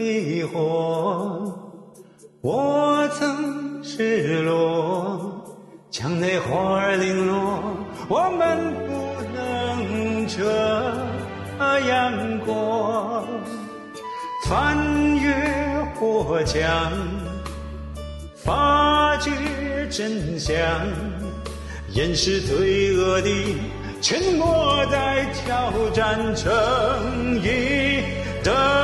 迷惑，我曾失落，墙内花儿零落，我们不能这样过。翻越火墙，发觉真相，掩饰罪恶的沉默，在挑战正义的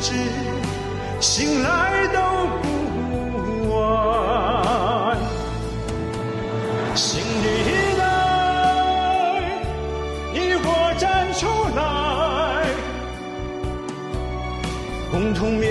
知。醒来都不晚，新的一代，你我站出来，共同面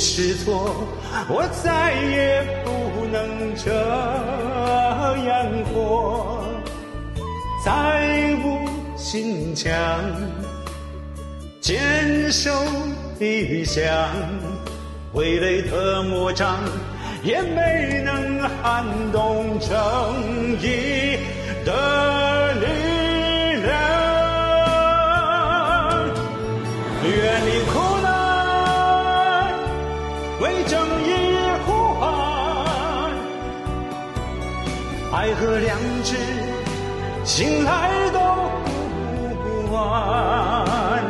是错，我再也不能这样活，再无心墙，坚守理想，傀儡的魔掌也没能撼动正义的力量。愿你苦难，为正义呼喊，爱和良知，醒来都不晚。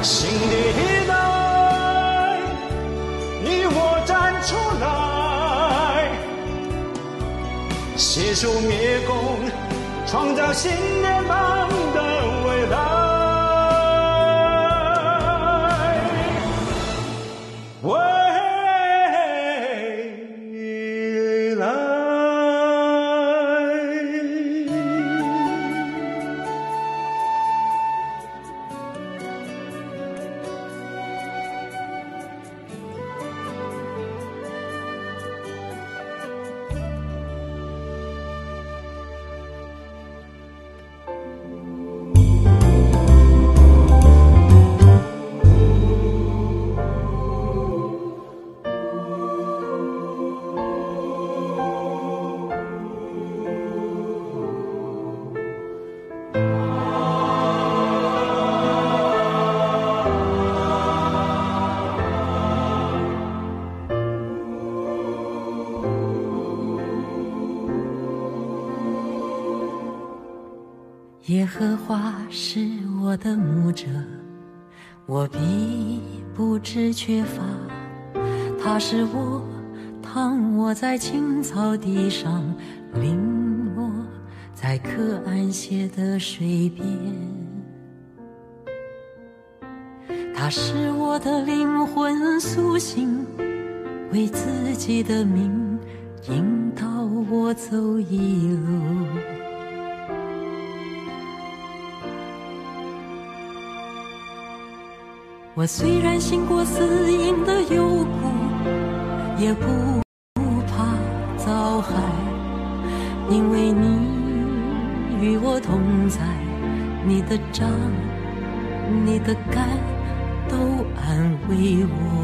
新的一代，你我站出来，携手灭共，创造新联邦的的牧者，我必不知缺乏。他是我躺卧在青草地上，零落在可安歇的水边。他使我的灵魂苏醒，为自己的名引导我走一路。我虽然行过死荫的幽谷，也不怕遭害，因为你与我同在，你的杖、你的竿都安慰我。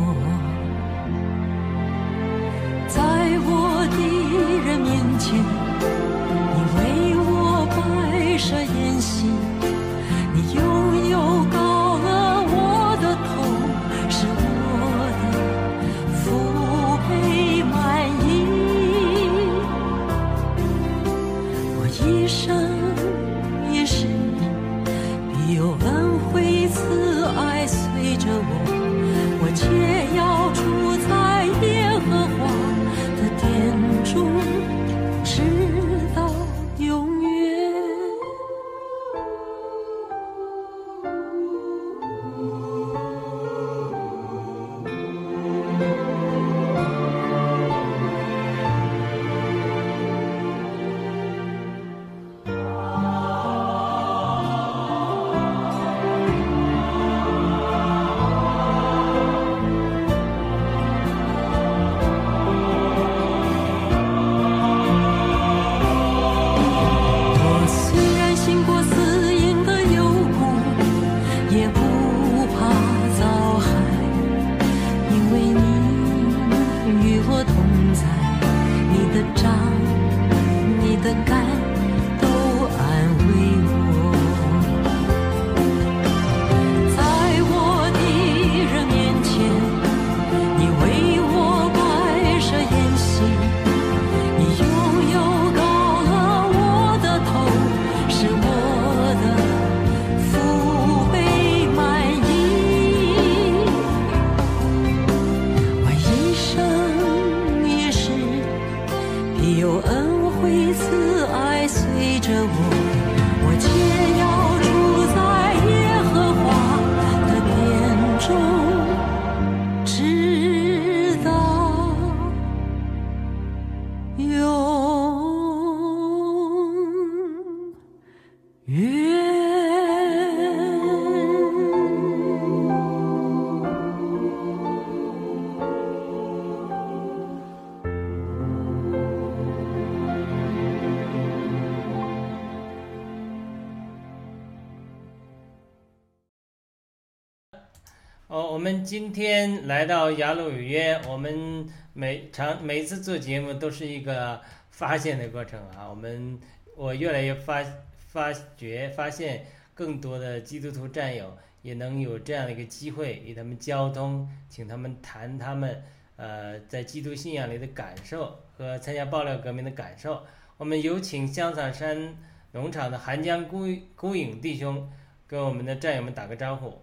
我们今天来到雅鲁有约，我们每场每次做节目都是一个发现的过程啊。我们我越来越发发觉发现更多的基督徒战友也能有这样的一个机会与他们交通，请他们谈他们呃在基督信仰里的感受和参加爆料革命的感受。我们有请香草山农场的韩江孤孤影弟兄跟我们的战友们打个招呼。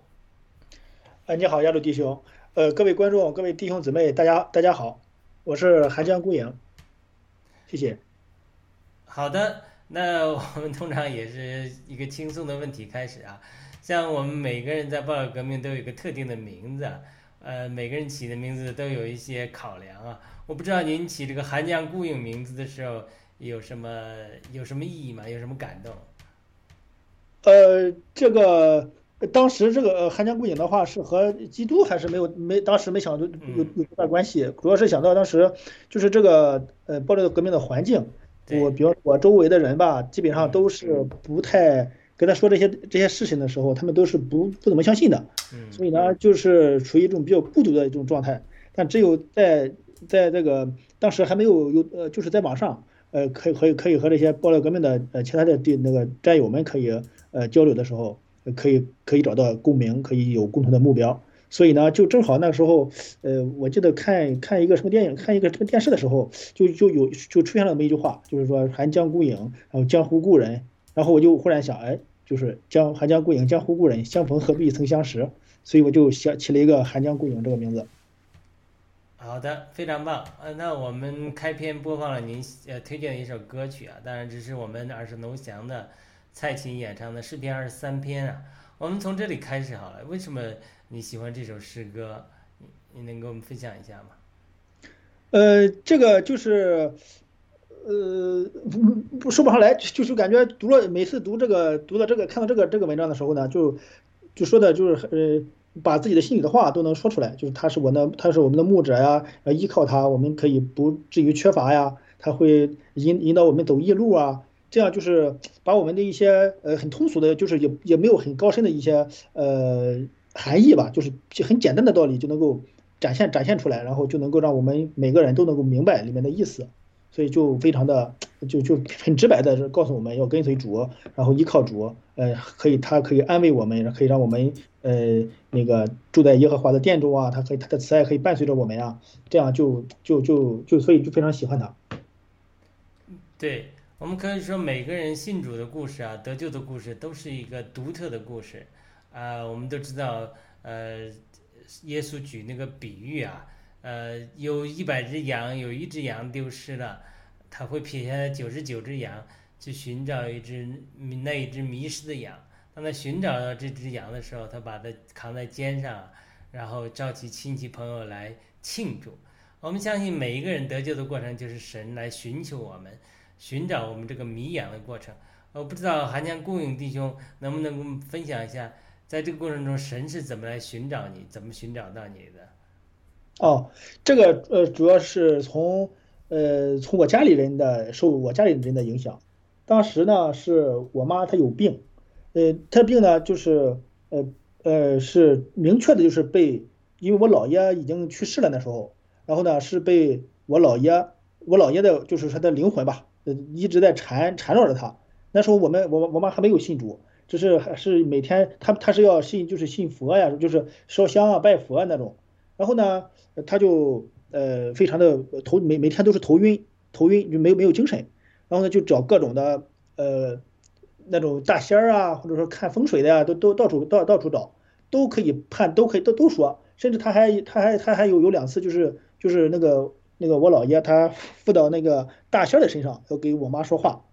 呃，你好，亚鲁弟兄，呃，各位观众、各位弟兄姊妹，大家大家好，我是寒江孤影，谢谢。好的，那我们通常也是一个轻松的问题开始啊。像我们每个人在报道革命都有一个特定的名字啊，呃，每个人起的名字都有一些考量啊。我不知道您起这个寒江孤影名字的时候有什么有什么意义吗？有什么感动？呃，这个当时这个呃韩江孤影的话是和基督还是没有没当时没想到有有有多大关系，主要是想到当时就是这个呃爆料革命的环境，我比如我周围的人吧，基本上都是不太跟他说这些这些事情的时候，他们都是不不怎么相信的。嗯。所以呢，就是处于一种比较孤独的一种状态。但只有在在这个当时还没有有呃，就是在网上，呃，可以可以可以和这些爆料革命的呃其他的地那个战友们可以呃交流的时候，呃可以可以找到共鸣，可以有共同的目标。所以呢，就正好那时候，呃，我记得看看一个什么电影，看一个什么电视的时候，就就有就出现了那么一句话，就是说“寒江孤影，然后江湖故人”，然后我就忽然想，哎，就是江寒江孤影，江湖故人，相逢何必曾相识，所以我就想起了一个寒江孤影这个名字。好的，非常棒。呃，那我们开篇播放了您呃推荐的一首歌曲啊，当然这是我们耳熟能详的蔡琴演唱的诗篇二十三篇啊。我们从这里开始好了，为什么你喜欢这首诗歌？你你能跟我们分享一下吗？呃，这个就是，呃，不说不上来，就是感觉读了每次读这个读到这个看到这个这个文章的时候呢，就就说的就是呃，把自己的心里的话都能说出来，就是他是我的，他是我们的牧者呀，呃，依靠他我们可以不至于缺乏呀，他会引引导我们走夜路啊，这样就是把我们的一些呃很通俗的，就是也也没有很高深的一些呃含义吧，就是很简单的道理就能够展现展现出来，然后就能够让我们每个人都能够明白里面的意思，所以就非常的就就很直白的告诉我们要跟随主，然后依靠主，呃，可以他可以安慰我们，可以让我们呃那个住在耶和华的殿中啊，他可以他的慈爱可以伴随着我们啊，这样就就就就所以就非常喜欢他。对，我们可以说每个人信主的故事啊，得救的故事都是一个独特的故事。啊、我们都知道，呃，耶稣举那个比喻啊，呃，有一百只羊，有一只羊丢失了，他会撇下九十九只羊去寻找一只那一只迷失的羊。当他寻找到这只羊的时候，他把它扛在肩上，然后召集亲戚朋友来庆祝。我们相信每一个人得救的过程，就是神来寻求我们。寻找我们这个迷眼的过程。我不知道韩江顾影弟兄能不能跟我们分享一下，在这个过程中神是怎么来寻找你，怎么寻找到你的？哦，这个呃，主要是从呃从我家里人的受我家里人的影响。当时呢，是我妈她有病，呃，她病呢就是呃呃是明确的就是被，因为我姥爷已经去世了那时候，然后呢是被我姥爷，我姥爷的就是他的灵魂吧，呃一直在缠缠绕着他。那时候我们我我妈还没有信主，只是还是每天他他是要信就是信佛呀，就是烧香啊拜佛啊那种。然后呢，他就呃非常的头每每天都是头晕头晕就没有没有精神，然后呢就找各种的呃那种大仙儿啊，或者说看风水的呀，都都到处到到处找，都可以判都可以都都说，甚至他还他还他还有有两次就是就是那个那个我姥爷他附到那个大仙的身上要给我妈说话。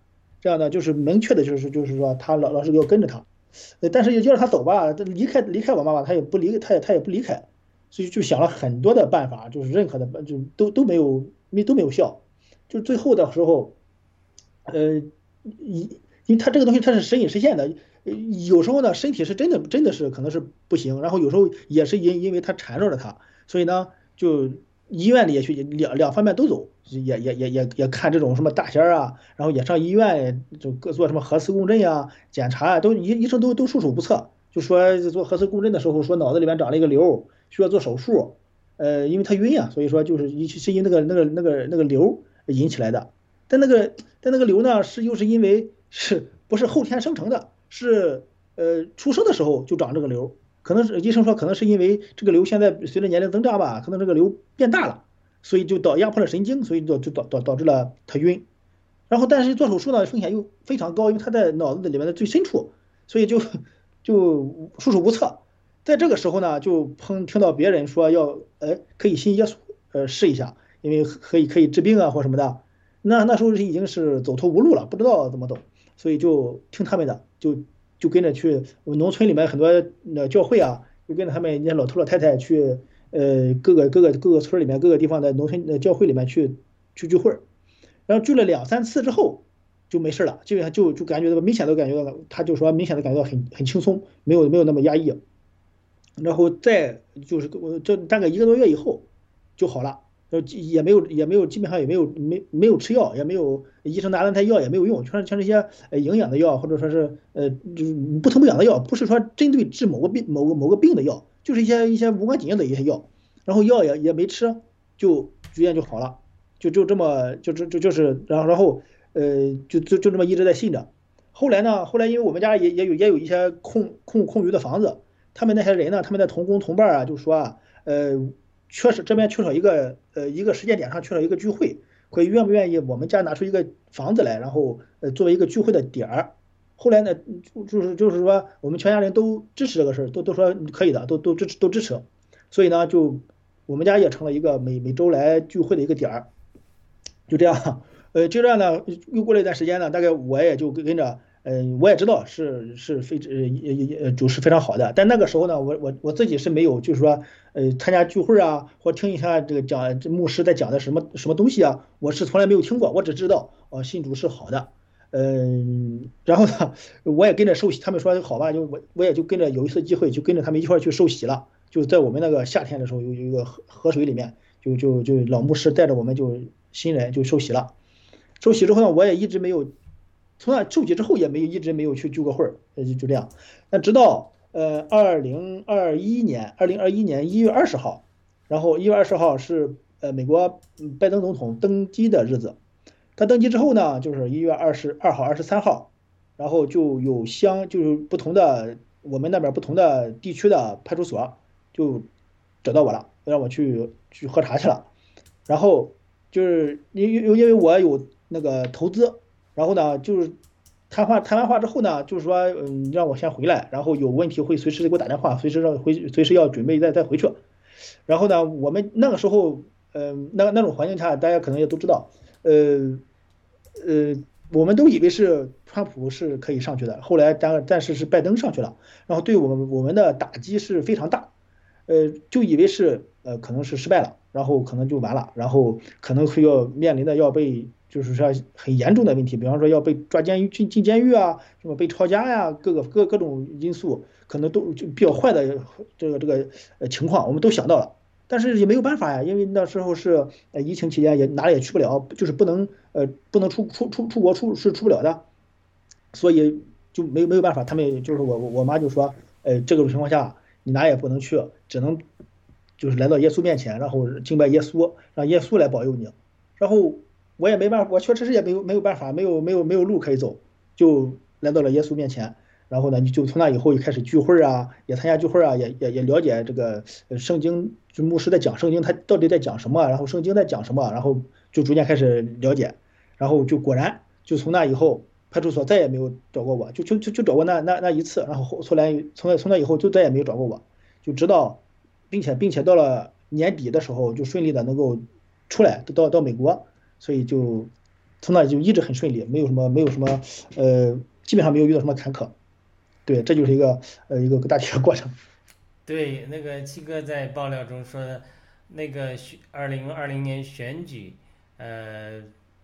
这样的就是明确的，就是就是说他老老是要跟着他，呃，但是要让他走吧，离开离开我妈妈，他也不离，他也他也不离开，所以就想了很多的办法，就是任何的就都都没有没都没有效，就最后的时候，呃，因因为他这个东西他是时隐时现的，有时候呢身体是真的真的是可能是不行，然后有时候也是因因为他缠绕着他，所以呢就。医院里也去两两方面都走，也也也也也看这种什么大仙儿啊，然后也上医院就各做什么核磁共振呀、检查啊，都医医生都都束手无策，就说做核磁共振的时候说脑子里面长了一个瘤，需要做手术，呃，因为他晕啊，所以说就是一是因那个那个那个那个瘤引起来的，但那个但那个瘤呢是又是因为是不是后天生成的，是呃出生的时候就长这个瘤。可能是医生说，可能是因为这个瘤现在随着年龄增长吧，可能这个瘤变大了，所以就导压迫了神经，所以导就导导导致了他晕。然后，但是做手术呢，风险又非常高，因为他在脑子里面的最深处，所以就就束手无策。在这个时候呢，就碰听到别人说要，哎，可以信耶稣，呃，试一下，因为可以可以治病啊或什么的。那那时候是已经是走投无路了，不知道怎么走，所以就听他们的，就。就跟着去我农村里面很多那教会啊，就跟着他们那些老头老太太去，呃，各个各个各个村里面各个地方的农村的教会里面去去聚会，然后聚了两三次之后就没事了，基本上就就感觉到明显的感觉到，他就说明显的感觉到很很轻松，没有没有那么压抑，然后再就是我这大概一个多月以后就好了。呃也没有，也没有，基本上也没有，没没有吃药，也没有医生拿了他药也没有用，全是全这些呃营养的药，或者说是呃就不疼不痒的药，不是说针对治某个病某个某个病的药，就是一些一些无关紧要的一些药，然后药也也没吃，就逐渐就好了，就就这么就就就就是然后然后呃就就就这么一直在信着，后来呢，后来因为我们家也也有也有一些空空空余的房子，他们那些人呢，他们的同工同伴啊，就说啊呃。缺少这边缺少一个呃一个时间点上缺少一个聚会，会愿不愿意我们家拿出一个房子来，然后呃作为一个聚会的点儿。后来呢，就就是就是说我们全家人都支持这个事儿，都都说可以的，都都支持都支持。所以呢，就我们家也成了一个每每周来聚会的一个点儿。就这样，呃，就这样呢，又过了一段时间呢，大概我也就跟着。嗯，我也知道是是非呃也也主是非常好的，但那个时候呢，我我我自己是没有，就是说，呃，参加聚会啊，或听一下这个讲这牧师在讲的什么什么东西啊，我是从来没有听过，我只知道哦，信主是好的，嗯，然后呢，我也跟着受洗，他们说好吧，就我我也就跟着有一次机会就跟着他们一块去受洗了，就在我们那个夏天的时候有有一个河河水里面，就就就老牧师带着我们就新人就受洗了，受洗之后呢，我也一直没有。从那受洗之后也没有一直没有去聚过会儿，就就这样。那直到呃二零二一年二零二一年一月二十号，然后一月二十号是呃美国拜登总统登基的日子。他登基之后呢，就是一月二十二号、二十三号，然后就有乡就是不同的我们那边不同的地区的派出所就找到我了，让我去去喝茶去了。然后就是因因因为我有那个投资。然后呢，就是谈话谈完话之后呢，就是说，嗯，让我先回来，然后有问题会随时给我打电话，随时让回，随时要准备再再回去。然后呢，我们那个时候，嗯，那那种环境下，大家可能也都知道，呃，呃，我们都以为是川普是可以上去的，后来但但是是拜登上去了，然后对我们我们的打击是非常大，呃，就以为是呃可能是失败了，然后可能就完了，然后可能会要面临的要被。就是说很严重的问题，比方说要被抓监狱进进监狱啊，什么被抄家呀，各个各各种因素可能都就比较坏的这个这个呃情况，我们都想到了，但是也没有办法呀，因为那时候是呃疫情期间，也哪里也去不了，就是不能呃不能出出出出国出是出不了的，所以就没有没有办法，他们就是我我妈就说，呃这种情况下你哪也不能去，只能就是来到耶稣面前，然后敬拜耶稣，让耶稣来保佑你。然后我也没办法，我确实是也没有没有办法，没有没有没有路可以走，就来到了耶稣面前。然后呢，你就从那以后就开始聚会啊，也参加聚会啊，也也也了解这个圣经，就牧师在讲圣经，他到底在讲什么，然后圣经在讲什么，然后就逐渐开始了解，然后就果然就从那以后，派出所再也没有找过我，就就就就找过那那那一次，然后后来从那从那以后就再也没有找过我，就直到，并且并且到了年底的时候就顺利的能够出来到到美国，所以就从那就一直很顺利，没有什么没有什么呃，基本上没有遇到什么坎坷。对，这就是一个呃一个大体的过程。对，那个七哥在爆料中说的，那个选二零二零年选举，呃，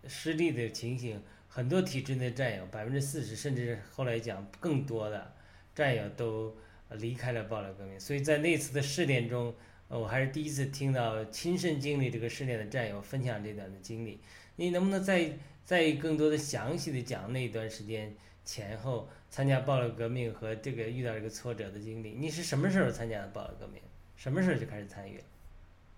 失利的情形，很多体制内战友，百分之四十，甚至后来讲更多的战友都离开了爆料革命。所以在那次的试炼中，我还是第一次听到亲身经历这个试炼的战友分享这段的经历。你能不能再再更多的详细的讲那段时间前后？参加暴力革命和这个遇到这个挫折的经历，你是什么时候参加的暴力革命？什么时候就开始参与？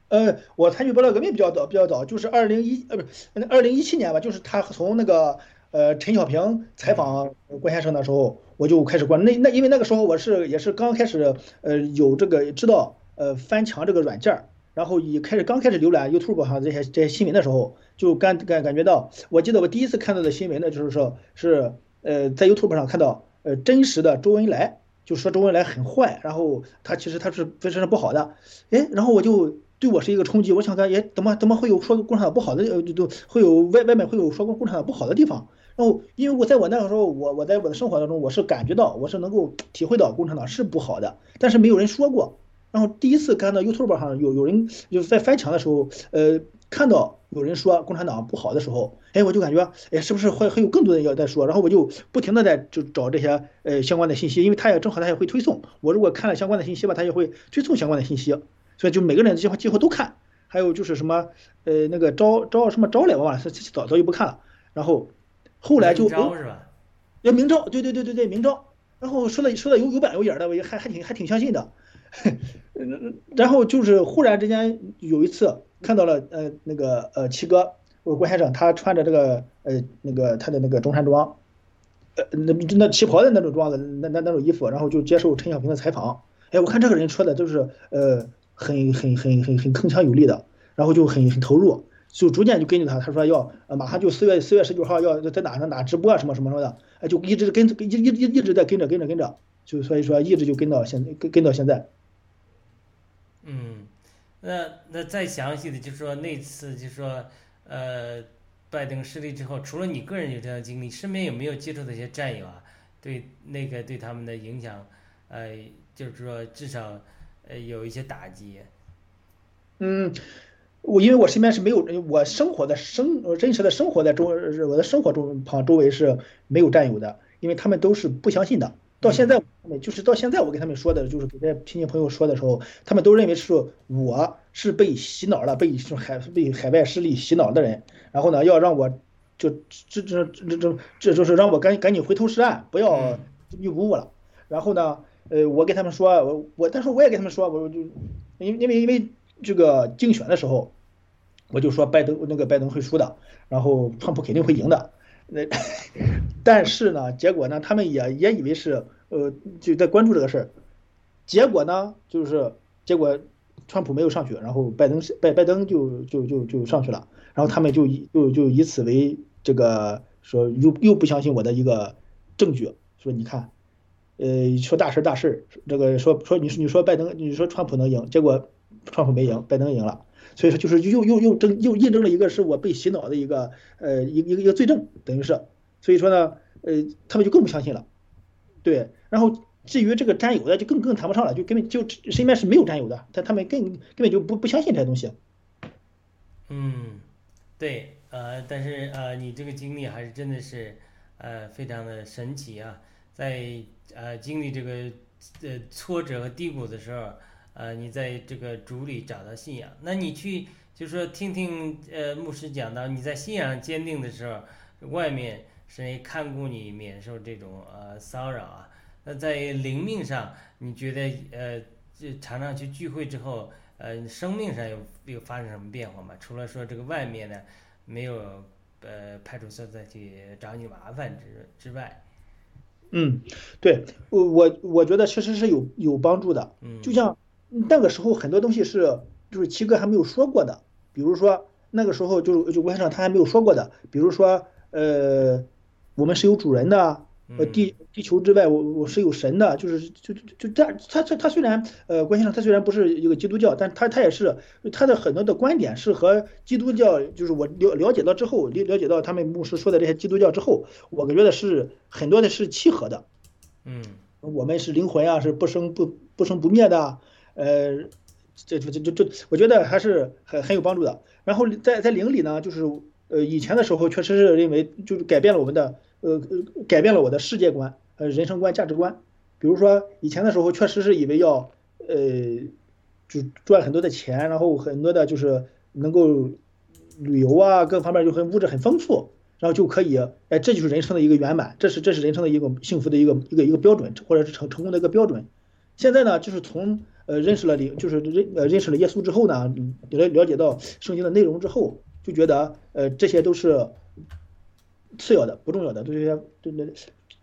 呃，我参与暴力革命比较早，比较早，就是二零一呃不是二零一七年吧，就是他从那个呃陈小平采访关先生的时候，我就开始关那那因为那个时候我是也是刚开始呃有这个知道呃翻墙这个软件儿，然后一开始刚开始浏览 YouTube 上这些这些新闻的时候，就感感感觉到，我记得我第一次看到的新闻呢，就是说是。呃，在 YouTube 上看到，呃，真实的周恩来就说周恩来很坏，然后他其实他是非常不好的，哎，然后我就对我是一个冲击，我想看，哎，怎么怎么会有说共产党不好的，呃，就会有外外面会有说过共产党不好的地方，然后因为我在我那个时候，我我在我的生活当中，我是感觉到，我是能够体会到共产党是不好的，但是没有人说过，然后第一次看到 YouTube 上有有人就是在翻墙的时候，呃，看到。有人说共产党不好的时候，哎，我就感觉，哎，是不是会还有更多人要在说？然后我就不停的在就找这些呃相关的信息，因为他也正好他也会推送。我如果看了相关的信息吧，他也会推送相关的信息，所以就每个人几乎几乎都看。还有就是什么呃那个招招什么招来，我忘了，早早就不看了。然后后来就招是吧？要明招，对对对对对，明招。然后说的说的有有板有眼的，我也还还挺还挺相信的。然后就是忽然之间有一次。看到了，呃，那个，呃，七哥，我郭先生，他穿着这个，呃，那个他的那个中山装，呃，那那旗袍的那种装的，那那那种衣服，然后就接受陈小平的采访。哎，我看这个人说的都是，呃，很很很很很铿锵有力的，然后就很很投入，就逐渐就跟着他。他说要，马上就四月四月十九号要在哪哪哪直播啊，什么什么什么的，哎，就一直跟一一一一直在跟着跟着跟着，就所以说一直就跟到现跟跟到现在。嗯。那那再详细的，就说那次，就说，呃，拜登失利之后，除了你个人有这样的经历，身边有没有接触的一些战友啊？对那个对他们的影响，呃，就是说至少，呃，有一些打击。嗯，我因为我身边是没有，我生活的生真实的生活在周我的生活中旁周围是没有战友的，因为他们都是不相信的。到现在，就是到现在，我跟他们说的，就是给这些亲戚朋友说的时候，他们都认为是我是被洗脑了，被海被海外势力洗脑的人。然后呢，要让我就这这这这这就是让我赶赶紧回头是岸，不要预估我了。然后呢，呃，我跟他们说，我我，但是我也跟他们说，我就因因为因为这个竞选的时候，我就说拜登那个拜登会输的，然后川普肯定会赢的。那，但是呢，结果呢，他们也也以为是，呃，就在关注这个事儿，结果呢，就是结果，川普没有上去，然后拜登拜拜登就就就就上去了，然后他们就以就就以此为这个说又又不相信我的一个证据，说你看，呃，说大事大事，这个说说你说你说拜登你说川普能赢，结果川普没赢，拜登赢了。所以说，就是又又又证又印证了一个是我被洗脑的一个呃一一个一个罪证，等于是，所以说呢，呃，他们就更不相信了，对。然后至于这个占有的，就更更谈不上了，就根本就身边是没有占有的，他他们根根本就不不相信这些东西。嗯，对，呃，但是呃，你这个经历还是真的是呃非常的神奇啊，在呃经历这个呃挫折和低谷的时候。呃，你在这个主里找到信仰，那你去就说听听呃牧师讲到你在信仰坚定的时候，外面谁看顾你免受这种呃骚扰啊？那在灵命上，你觉得呃，就常常去聚会之后，呃，生命上有有发生什么变化吗？除了说这个外面呢没有呃派出所再去找你麻烦之之外，嗯，对我我我觉得确实是有有帮助的。嗯，就像那个时候很多东西是就是七哥还没有说过的，比如说那个时候就是就微上他还没有说过的，比如说呃，我们是有主人的。呃，地地球之外，我我是有神的，就是就就就这样。他他他虽然呃，关先生他虽然不是一个基督教，但他他也是他的很多的观点是和基督教，就是我了了解到之后，了了解到他们牧师说的这些基督教之后，我觉得是很多的是契合的。嗯，我们是灵魂啊，是不生不不生不灭的。呃，这这这这这，我觉得还是很很有帮助的。然后在在灵里呢，就是呃以前的时候确实是认为就是改变了我们的。呃呃，改变了我的世界观、呃人生观、价值观。比如说，以前的时候确实是以为要，呃，就赚很多的钱，然后很多的就是能够旅游啊，各方面就很物质很丰富，然后就可以，哎，这就是人生的一个圆满，这是这是人生的一个幸福的一个一个一个标准，或者是成成功的一个标准。现在呢，就是从呃认识了灵，就是认呃认识了耶稣之后呢，了了解到圣经的内容之后，就觉得呃这些都是。次要的、不重要的，这些对对，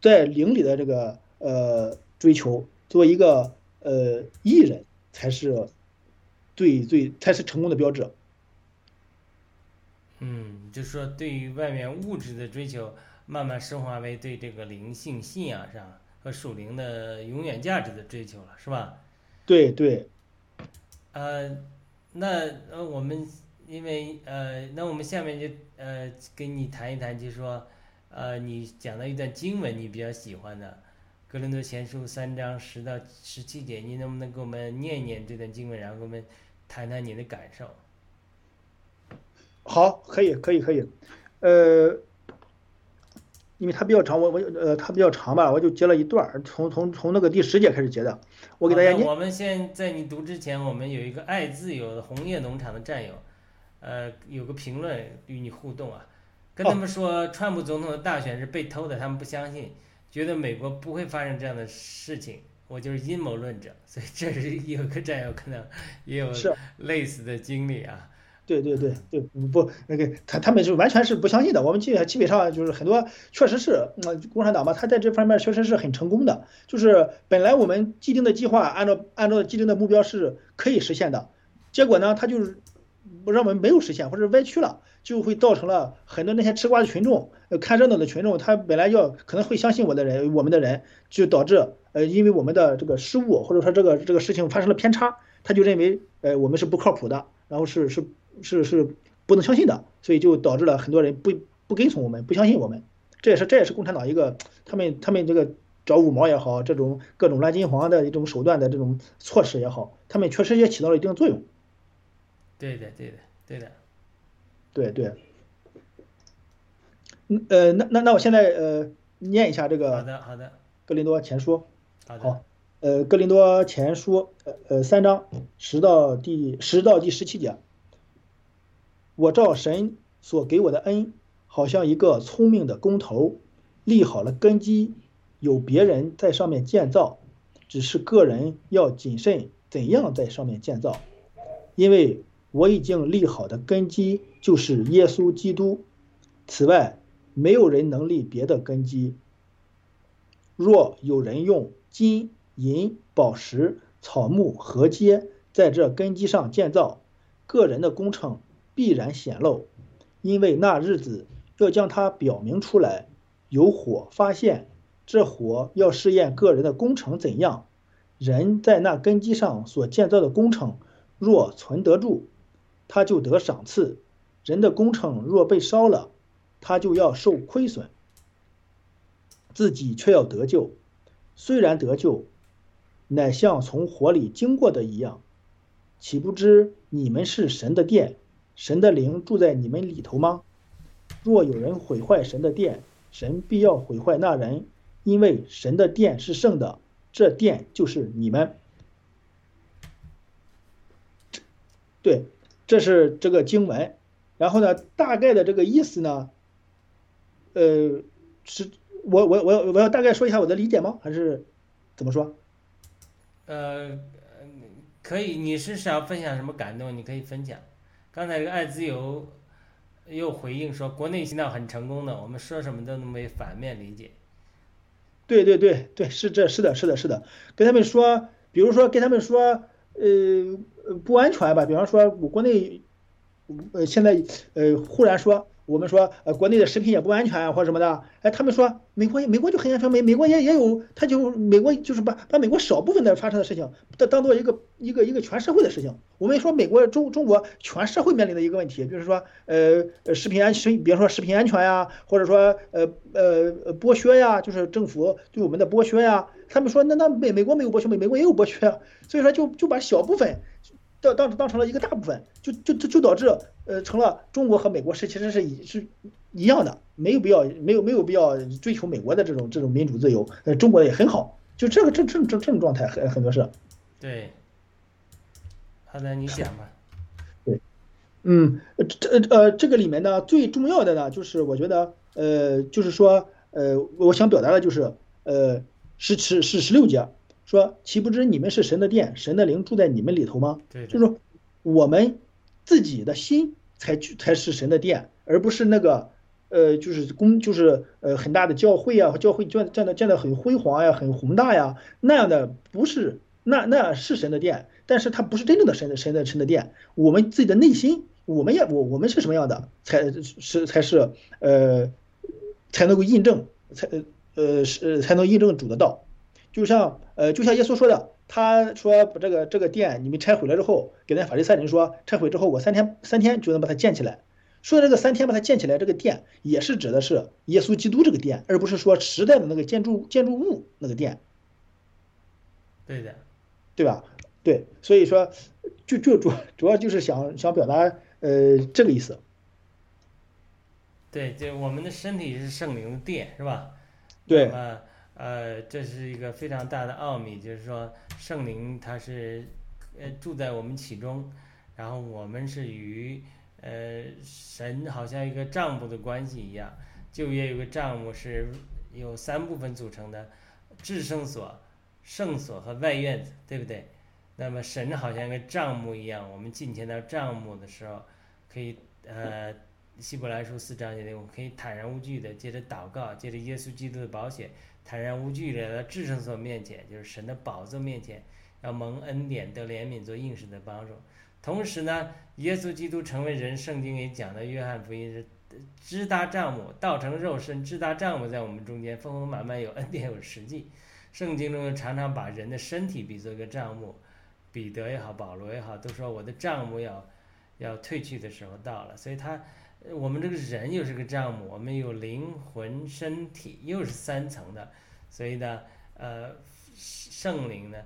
在灵里的这个呃追求，作为一个呃艺人，才是最最才是成功的标志。嗯，就是说，对于外面物质的追求，慢慢升华为对这个灵性信仰上和属灵的永远价值的追求了，是吧？对对。呃，那呃我们。因为呃，那我们下面就呃跟你谈一谈，就是说，呃，你讲到一段经文，你比较喜欢的《格林多前书》三章十到十七节，你能不能给我们念一念这段经文，然后给我们谈谈你的感受？好，可以，可以，可以，呃，因为它比较长，我我呃它比较长吧，我就截了一段，从从从那个第十节开始截的，我给大家念。我们现在你读之前，我们有一个爱自由的红叶农场的战友。呃，有个评论与你互动啊，跟他们说川普总统的大选是被偷的，他们不相信，觉得美国不会发生这样的事情。我就是阴谋论者，所以这是有个战友可能也有类似的经历啊。对对对对，不那个他他们是完全是不相信的。我们基本基本上就是很多确实是，嗯，共产党嘛，他在这方面确实是很成功的。就是本来我们既定的计划，按照按照既定的目标是可以实现的，结果呢，他就是。不认为没有实现或者歪曲了，就会造成了很多那些吃瓜的群众，看热闹的群众，他本来要可能会相信我的人，我们的人，就导致呃，因为我们的这个失误或者说这个这个事情发生了偏差，他就认为呃我们是不靠谱的，然后是是是是不能相信的，所以就导致了很多人不不跟从我们，不相信我们，这也是这也是共产党一个他们他们这个找五毛也好，这种各种蓝金黄的一种手段的这种措施也好，他们确实也起到了一定作用。对的，对的，对的，对对。嗯呃，那那那我现在呃念一下这个。好的好的。格林多前书。好的。好，呃，格林多前书呃呃三章十到第十到第十七节。我照神所给我的恩，好像一个聪明的工头，立好了根基，有别人在上面建造，只是个人要谨慎怎样在上面建造，因为。我已经立好的根基就是耶稣基督，此外没有人能立别的根基。若有人用金银宝石草木禾秸在这根基上建造，个人的工程必然显露，因为那日子要将它表明出来。有火发现，这火要试验个人的工程怎样。人在那根基上所建造的工程，若存得住。他就得赏赐，人的工程若被烧了，他就要受亏损，自己却要得救。虽然得救，乃像从火里经过的一样，岂不知你们是神的殿，神的灵住在你们里头吗？若有人毁坏神的殿，神必要毁坏那人，因为神的殿是圣的，这殿就是你们。对。这是这个经文，然后呢，大概的这个意思呢，呃，是我我我我要大概说一下我的理解吗？还是怎么说？呃，可以，你是想分享什么感动？你可以分享。刚才这个爱自由又回应说，国内洗脑很成功的，我们说什么都能被反面理解。对对对对，是这是的是的是的，跟他们说，比如说跟他们说，呃，不安全吧？比方说，我国内，呃，现在呃，忽然说。我们说，呃，国内的食品也不安全或者什么的，哎，他们说美国美国就很安全，美美国也也有，他就美国就是把把美国少部分的发生的事情，当当做一个一个一个全社会的事情。我们说美国中中国全社会面临的一个问题，比如说，呃，食品安全，比如说食品安全呀，或者说，呃呃剥削呀，就是政府对我们的剥削呀。他们说，那那美美国没有剥削，美美国也有剥削，所以说就就把小部分。当当当成了一个大部分，就就就就导致，呃，成了中国和美国是其实是一是一样的，没有必要没有没有必要追求美国的这种这种民主自由，呃，中国也很好，就这个这这这这种状态很很多是。对。好的，你讲吧。对，嗯，这呃这个里面呢最重要的呢就是我觉得呃就是说呃我想表达的就是呃是是是十六节。说岂不知你们是神的殿，神的灵住在你们里头吗？对，就是说我们自己的心才才是神的殿，而不是那个呃，就是公就是呃很大的教会啊，教会建建的建的很辉煌呀，很宏大呀，那样的不是那那是神的殿，但是它不是真正的神的神的神的殿。我们自己的内心，我们也我我们是什么样的，才是才是呃才能够印证，才呃是才能印证主的道。就像呃，就像耶稣说的，他说把这个这个殿你们拆毁了之后，给那法利赛人说，拆毁之后我三天三天就能把它建起来。说这个三天把它建起来，这个殿也是指的是耶稣基督这个殿，而不是说时代的那个建筑建筑物那个殿。对的，对吧？对，所以说就就主主要就是想想表达呃这个意思。对，就我们的身体是圣灵的殿，是吧？对。呃，这是一个非常大的奥秘，就是说圣灵他是呃住在我们其中，然后我们是与呃神好像一个账目的关系一样。旧约有个账目是有三部分组成的：至圣所、圣所和外院子，对不对？那么神好像一个账目一样，我们进前到账目的时候，可以呃希伯来书四章节里，我们可以坦然无惧的接着祷告，接着耶稣基督的保险。坦然无惧的来到至圣所面前，就是神的宝座面前，要蒙恩典得怜悯做应时的帮助。同时呢，耶稣基督成为人，圣经也讲的约翰福音是支搭帐幕，道成肉身，支搭帐幕在我们中间，丰丰满满有恩典有实际。圣经中常常把人的身体比作一个帐幕，彼得也好，保罗也好，都说我的帐幕要要退去的时候到了。所以他。我们这个人又是个账目，我们有灵魂、身体，又是三层的，所以呢，呃，圣灵呢，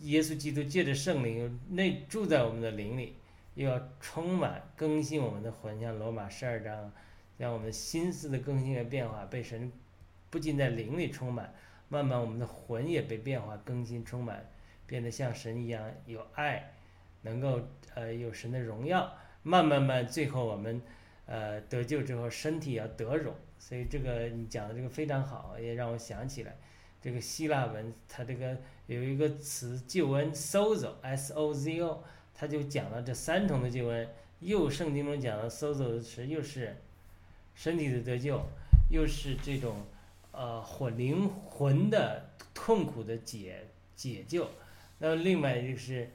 耶稣基督借着圣灵内住在我们的灵里，又要充满更新我们的魂，像罗马十二章，让我们心思的更新和变化被神不仅在灵里充满，慢慢我们的魂也被变化更新充满，变得像神一样有爱，能够呃有神的荣耀，慢慢慢，最后我们。呃，得救之后身体要得荣，所以这个你讲的这个非常好，也让我想起来，这个希腊文它这个有一个词救恩 sozo，s o z o，它就讲了这三重的救恩，又圣经中讲的 sozo 的词，又是身体的得救，又是这种呃魂灵魂的痛苦的解解救，那么另外就是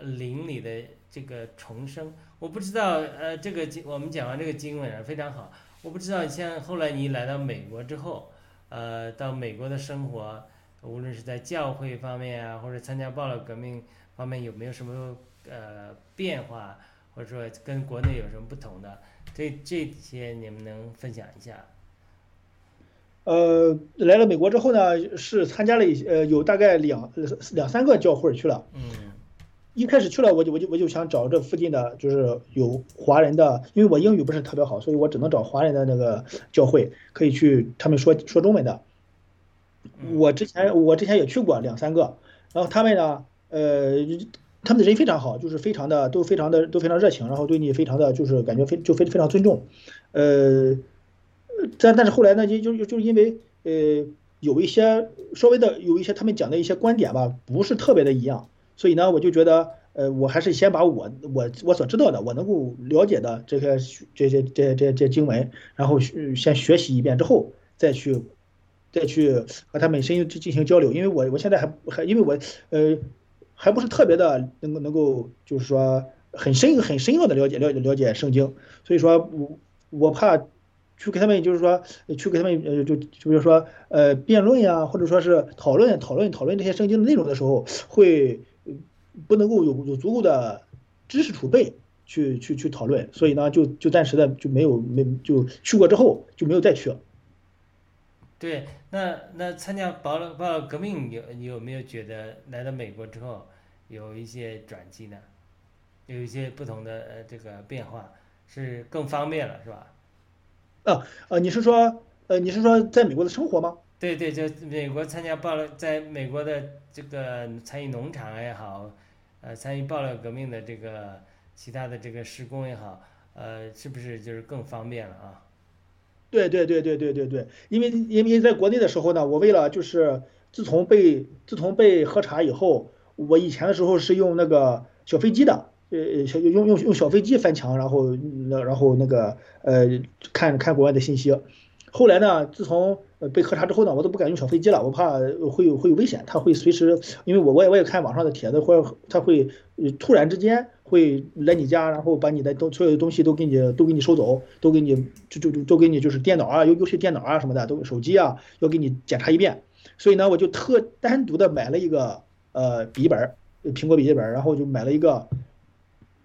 灵里的这个重生。我不知道，呃，这个经我们讲完这个经文啊，非常好。我不知道像后来你来到美国之后，呃，到美国的生活，无论是在教会方面啊，或者参加暴乱革命方面，有没有什么呃变化，或者说跟国内有什么不同的？这这些你们能分享一下？呃，来了美国之后呢，是参加了一些，呃，有大概两两三个教会去了。嗯。一开始去了，我就我就我就想找这附近的，就是有华人的，因为我英语不是特别好，所以我只能找华人的那个教会，可以去他们说说中文的。我之前我之前也去过两三个，然后他们呢，呃，他们的人非常好，就是非常的都非常的都非常热情，然后对你非常的就是感觉非就非非常尊重，呃，但但是后来呢，就就就是因为呃有一些稍微的有一些他们讲的一些观点吧，不是特别的一样。所以呢，我就觉得，呃，我还是先把我我我所知道的，我能够了解的这些这些这些这些这经文，然后先学习一遍之后，再去再去和他们深进行交流，因为我我现在还还因为我呃还不是特别的能够能够就是说很深很深奥的了解了解了解圣经，所以说我我怕。去给他们，就是说，去给他们，呃，就就比如说，呃，辩论呀，或者说是讨论、讨论、讨论这些圣经的内容的时候，会不能够有有足够的知识储备去去去讨论，所以呢，就就暂时的就没有没就去过之后就没有再去。对，那那参加保了保了革命有你有没有觉得来到美国之后有一些转机呢？有一些不同的呃这个变化，是更方便了，是吧？啊呃，你是说呃你是说在美国的生活吗？对对，就美国参加暴乱，在美国的这个参与农场也好，呃，参与爆料革命的这个其他的这个施工也好，呃，是不是就是更方便了啊？对对对对对对对，因为因为在国内的时候呢，我为了就是自从被自从被核查以后，我以前的时候是用那个小飞机的。呃，小用用用小飞机翻墙，然后那然后那个呃看看国外的信息。后来呢，自从呃被核查之后呢，我都不敢用小飞机了，我怕会有会有危险，他会随时，因为我我也我也看网上的帖子，或者他会突然之间会来你家，然后把你的都所有的东西都给你都给你收走，都给你就就就都给你就是电脑啊，尤尤其电脑啊什么的，都手机啊要给你检查一遍。所以呢，我就特单独的买了一个呃笔记本，苹果笔记本，然后就买了一个。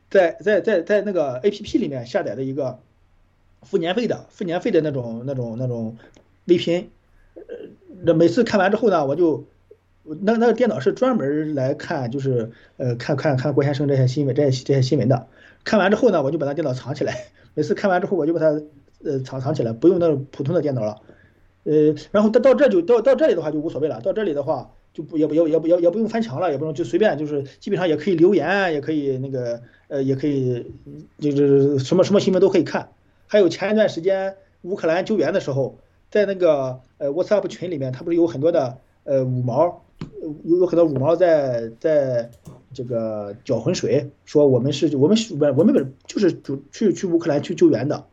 在在在在那个 A P P 里面下载的一个付年费的付年费的那种那种那种微评呃，那每次看完之后呢，我就那那个电脑是专门来看就是呃看看看郭先生这些新闻这些这些新闻的，看完之后呢，我就把那电脑藏起来，每次看完之后我就把它呃藏藏起来，不用那种普通的电脑了，呃，然后到到这就到到这里的话就无所谓了，到这里的话。就不也不也也不也也不用翻墙了，也不用就随便就是基本上也可以留言，也可以那个呃也可以就是什么什么新闻都可以看。还有前一段时间乌克兰救援的时候，在那个呃 WhatsApp 群里面，他不是有很多的呃五毛，有有很多五毛在在这个搅浑水，说我们是我们是我们本就是主去去乌克兰去救援的，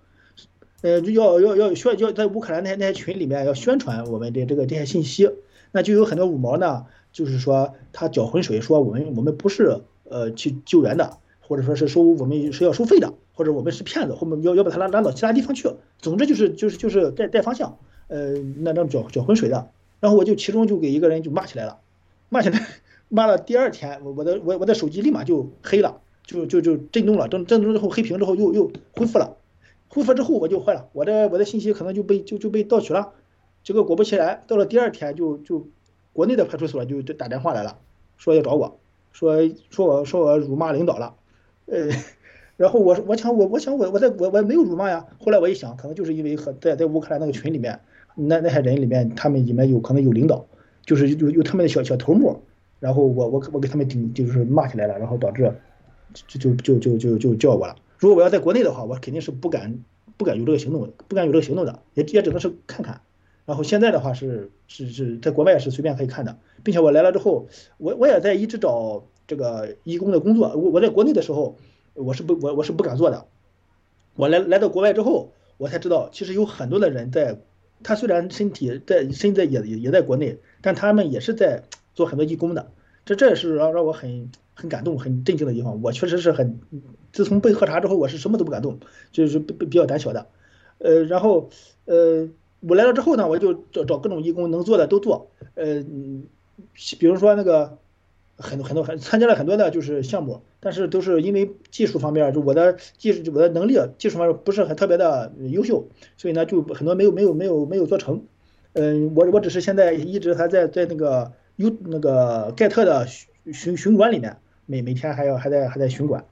呃要要要宣要在乌克兰那那些群里面要宣传我们的这个这些信息。那就有很多五毛呢，就是说他搅浑水，说我们我们不是呃去救援的，或者说是收我们是要收费的，或者我们是骗子，或者要要把他拉拉到其他地方去。总之就是就是就是带带方向，呃，那张搅搅浑水的。然后我就其中就给一个人就骂起来了，骂起来骂了第二天，我我的我我的手机立马就黑了，就就就震动了，震震动之后黑屏之后又又恢复了，恢复之后我就坏了，我的我的信息可能就被就就被盗取了。结果果不其然，到了第二天就就国内的派出所就就打电话来了，说要找我，说说我说我辱骂领导了，呃，然后我我想我我想我我在我我没有辱骂呀。后来我一想，可能就是因为和在在乌克兰那个群里面，那那些人里面，他们里面有可能有领导，就是有有他们的小小头目，然后我我我给他们顶就是骂起来了，然后导致就就就就就就叫我了。如果我要在国内的话，我肯定是不敢不敢有这个行动，不敢有这个行动的，也也只能是看看。然后现在的话是是是在国外是随便可以看的，并且我来了之后，我我也在一直找这个义工的工作。我我在国内的时候，我是不我我是不敢做的。我来来到国外之后，我才知道其实有很多的人在，他虽然身体在身在也也也在国内，但他们也是在做很多义工的。这这也是让让我很很感动、很震惊的地方。我确实是很，自从被核查之后，我是什么都不敢动，就是比比较胆小的。呃，然后呃。我来了之后呢，我就找找各种义工能做的都做，呃，比如说那个很多很多很参加了很多的就是项目，但是都是因为技术方面，就我的技术我的能力技术方面不是很特别的优秀，所以呢就很多没有没有没有没有做成，嗯，我我只是现在一直还在在那个有那个盖特的巡巡巡管里面，每每天还要还在还在巡管，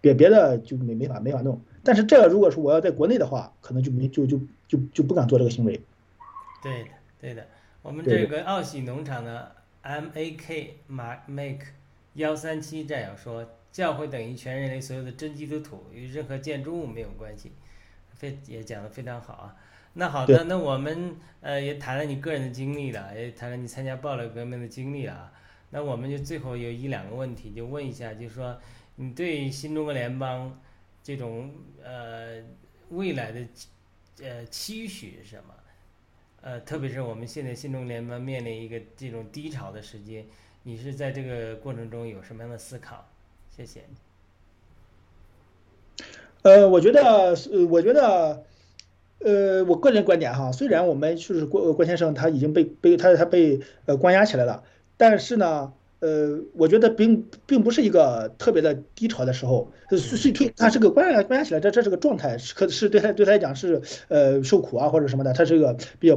别别的就没没法没法弄。但是这个如果说我要在国内的话，可能就没就就就就不敢做这个行为。对的，对的。我们这个奥喜农场的 M A K 马 Make 幺三七战友说，教会等于全人类所有的真基督徒，与任何建筑物没有关系，非也讲的非常好啊。那好的，那我们呃也谈了你个人的经历了，也谈了你参加暴力革命的经历了啊。那我们就最后有一两个问题，就问一下，就是说你对新中国联邦这种呃未来的呃期许是什么？呃，特别是我们现在新中联邦面临一个这种低潮的时间，你是在这个过程中有什么样的思考？谢谢。呃，我觉得，呃，我觉得，呃，我个人观点哈，虽然我们就是郭郭先生他已经被被他他被呃关押起来了，但是呢，呃，我觉得并并不是一个特别的低潮的时候，是是推他是个关关起来，这这是个状态，是可是对他对他来讲是呃受苦啊或者什么的，他是一个比较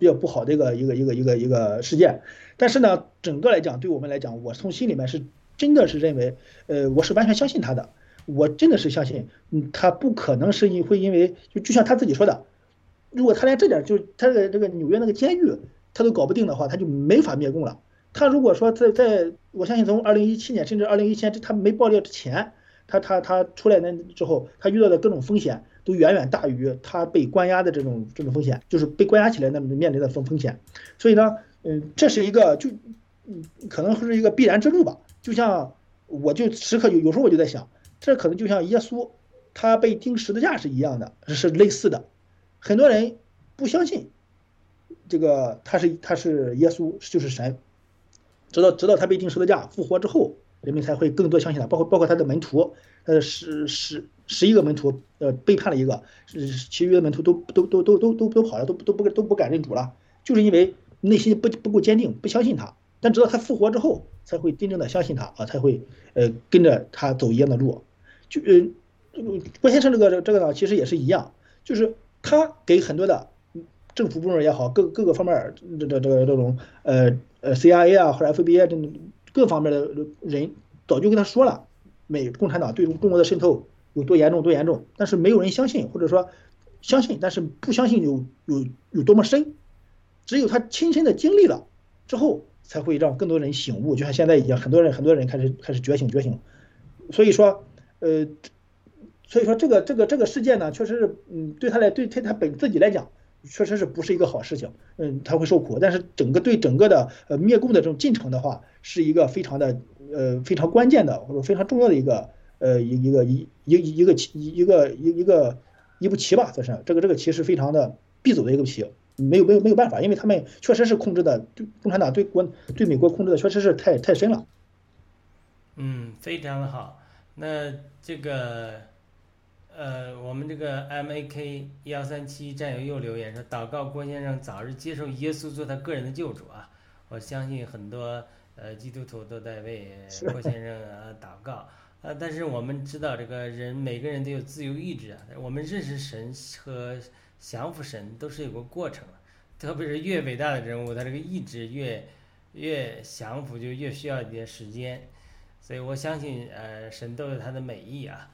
比较不好的一个一个一个一个一个事件，但是呢，整个来讲对我们来讲，我从心里面是真的是认为，呃，我是完全相信他的。我真的是相信，嗯，他不可能是因会因为就就像他自己说的，如果他连这点就他这个这个纽约那个监狱他都搞不定的话，他就没法灭共了。他如果说在在，我相信从二零一七年甚至二零一七年他没爆料之前，他他他出来那之后，他遇到的各种风险都远远大于他被关押的这种这种风险，就是被关押起来那面临的风风险。所以呢，嗯，这是一个就嗯可能是一个必然之路吧。就像我就时刻有有时候我就在想。这可能就像耶稣，他被钉十字架是一样的，是类似的。很多人不相信这个他是他是耶稣就是神，直到直到他被钉十字架复活之后，人们才会更多相信他。包括包括他的门徒，呃十十十一个门徒，呃背叛了一个，其余的门徒都都都都都都都跑了，都都不都不敢认主了，就是因为内心不不够坚定，不相信他。但直到他复活之后，才会真正的相信他啊，才会呃跟着他走一样的路。就呃，郭先生这个这个呢，其实也是一样，就是他给很多的政府部门也好，各各个方面这这这个这种呃呃 CIA 啊或者 FBI 这各方面的人，早就跟他说了，美共产党对中国的渗透有多严重多严重，但是没有人相信，或者说相信，但是不相信有有有多么深，只有他亲身的经历了之后，才会让更多人醒悟，就像现在已经很多人很多人开始开始觉醒觉醒，所以说。呃，所以说这个这个这个事件呢，确实是，嗯，对他来，对对他本自己来讲，确实是不是一个好事情，嗯，他会受苦。但是整个对整个的呃灭共的这种进程的话，是一个非常的呃非常关键的或者非常重要的一个呃一一个一一一个棋一个一一个一步棋吧，算是这个这个棋是非常的必走的一个棋，没有没有没有办法，因为他们确实是控制的，对共产党对国对美国控制的确实是太太深了。嗯，非常的好。那这个，呃，我们这个 M A K 幺三七战友又留言说，祷告郭先生早日接受耶稣做他个人的救主啊！我相信很多呃基督徒都在为郭先生啊祷告啊。但是我们知道，这个人每个人都有自由意志啊。我们认识神和降服神都是有个过程，特别是越伟大的人物，他这个意志越越降服就越需要一点时间。所以我相信，呃，神都有他的美意啊，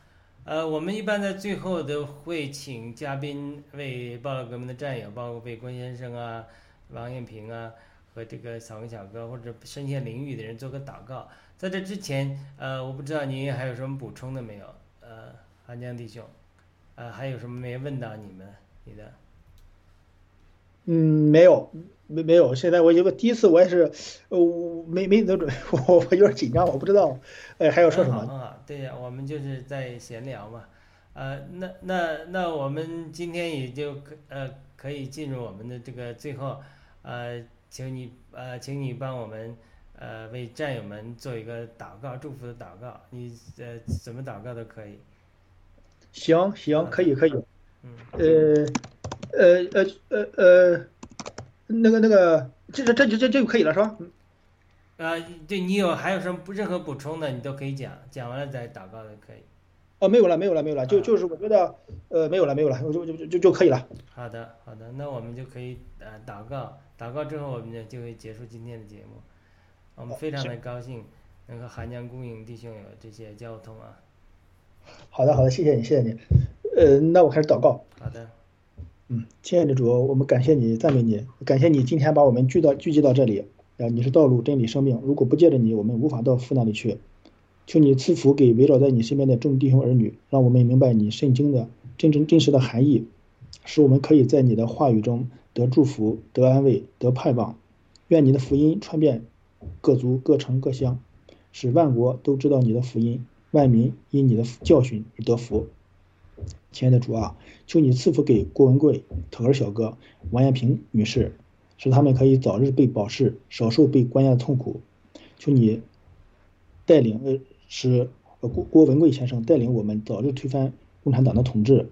呃，我们一般在最后都会请嘉宾为暴乱革命的战友，包括为关先生啊、王艳平啊和这个小文小哥或者身陷囹圄的人做个祷告。在这之前，呃，我不知道您还有什么补充的没有？呃，韩江弟兄，呃，还有什么没问到你们？你的？嗯，没有。没没有，现在我因为第一次我也是，呃，没没得准备，我我有点紧张，我不知道，呃，还要说什么？啊，对呀，我们就是在闲聊嘛，呃，那那那我们今天也就可呃可以进入我们的这个最后，呃，请你呃请你帮我们呃为战友们做一个祷告，祝福的祷告，你呃怎么祷告都可以。行行，可以可以，嗯，呃呃呃呃呃。那个那个，这这这就这这就可以了是吧？啊，对你有还有什么不任何补充的，你都可以讲，讲完了再祷告就可以。哦，没有了，没有了，没有了，就就是我觉得，呃，没有了，没有了，我就就就就可以了。好的，好的，那我们就可以呃祷告，祷告之后我们就就会结束今天的节目。我们非常的高兴能和韩江公营弟兄有这些交通啊。好的，好的，谢谢你，谢谢你。呃，那我开始祷告。好的。亲爱的主，我们感谢你，赞美你，感谢你今天把我们聚到聚集到这里。啊，你是道路、真理、生命。如果不借着你，我们无法到父那里去。求你赐福给围绕在你身边的众弟兄儿女，让我们明白你圣经的真真真实的含义，使我们可以在你的话语中得祝福、得安慰、得盼望。愿你的福音传遍各族、各城、各乡，使万国都知道你的福音，万民因你的教训而得福。亲爱的主啊，求你赐福给郭文贵、特儿小哥、王艳平女士，使他们可以早日被保释，少受被关押的痛苦。求你带领呃，使郭郭文贵先生带领我们早日推翻共产党的统治，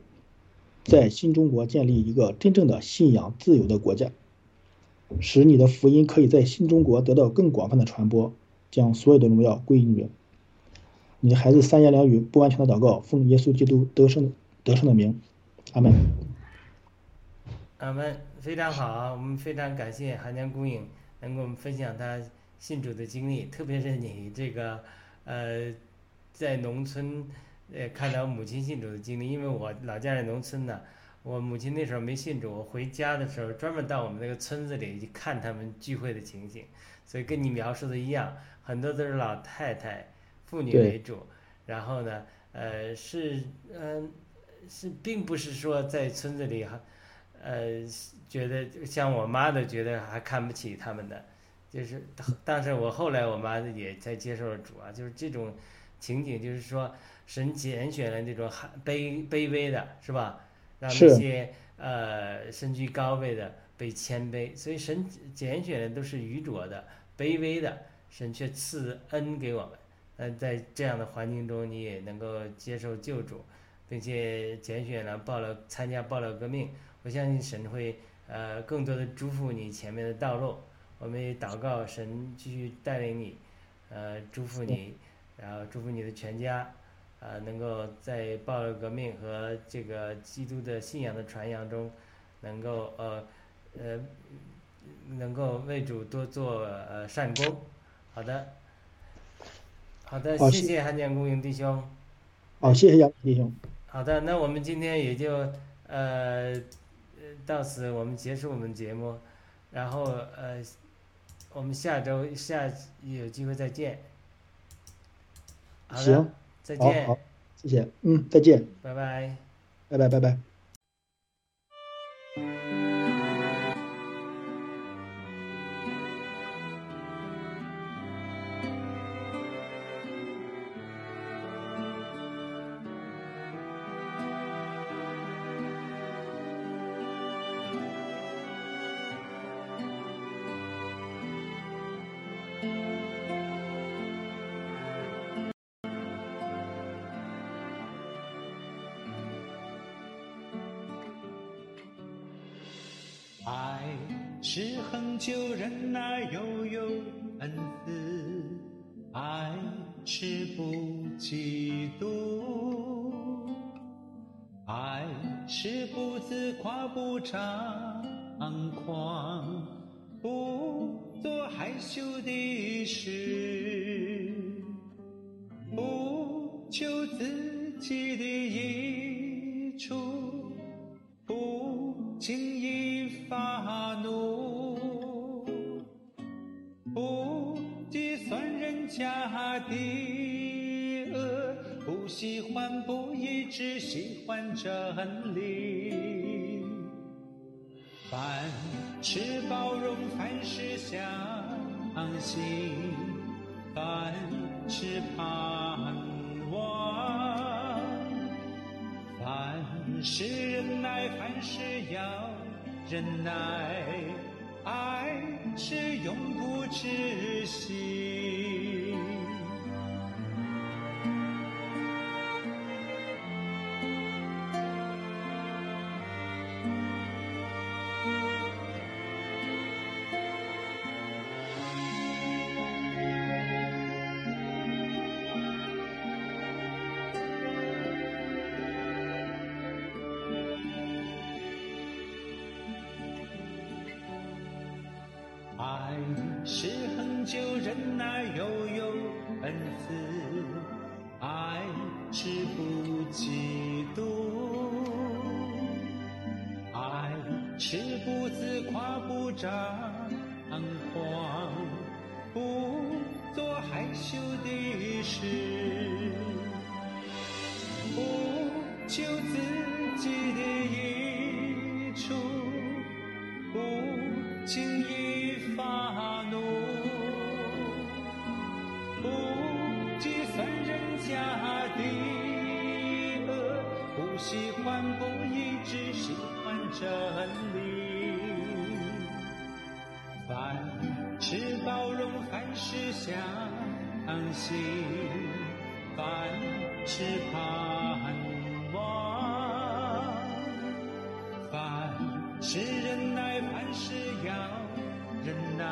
在新中国建立一个真正的信仰自由的国家，使你的福音可以在新中国得到更广泛的传播，将所有的荣耀归于你。你的孩子三言两语不完全的祷告，奉耶稣基督得胜得胜的名，阿门。阿门，非常好，我们非常感谢韩江公影能跟我们分享他信主的经历，特别是你这个呃在农村呃看到母亲信主的经历，因为我老家在农村呢，我母亲那时候没信主，我回家的时候专门到我们那个村子里去看他们聚会的情形，所以跟你描述的一样，很多都是老太太。妇女为主，然后呢，呃，是，嗯，是，并不是说在村子里哈，呃，觉得像我妈的觉得还看不起他们的，就是，但是我后来我妈也才接受了主啊，就是这种情景，就是说神拣选了那种卑卑微的，是吧？让那些呃身居高位的被谦卑，所以神拣选的都是愚拙的、卑微的，神却赐恩给我们。嗯，在这样的环境中，你也能够接受救主，并且拣选了报了参加报了革命。我相信神会呃更多的祝福你前面的道路。我们也祷告神继续带领你，呃祝福你，然后祝福你的全家，呃能够在报了革命和这个基督的信仰的传扬中，能够呃呃能够为主多做呃善功。好的。好的，谢谢汉江公营弟兄。好，谢谢杨弟兄。好的，那我们今天也就呃到此，我们结束我们节目，然后呃我们下周下有机会再见。行，再见。好，谢谢，嗯，再见。拜拜。拜拜拜拜。爱是恒久忍耐，又有恩慈；爱是不嫉妒，爱是不自夸，不张狂，不做害羞的事，不求自己的益处，家的恶，不喜欢不义，只喜欢真理。凡事包容，凡事相信，凡事盼望，凡事忍耐，凡事要忍耐，爱是永不止息。爱是恒久忍耐又有恩慈爱是不嫉妒。爱是不自夸不张狂不做害羞的事不求自己的益凡事盼望，凡事忍耐，凡事要忍耐，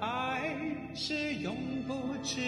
爱是永不止。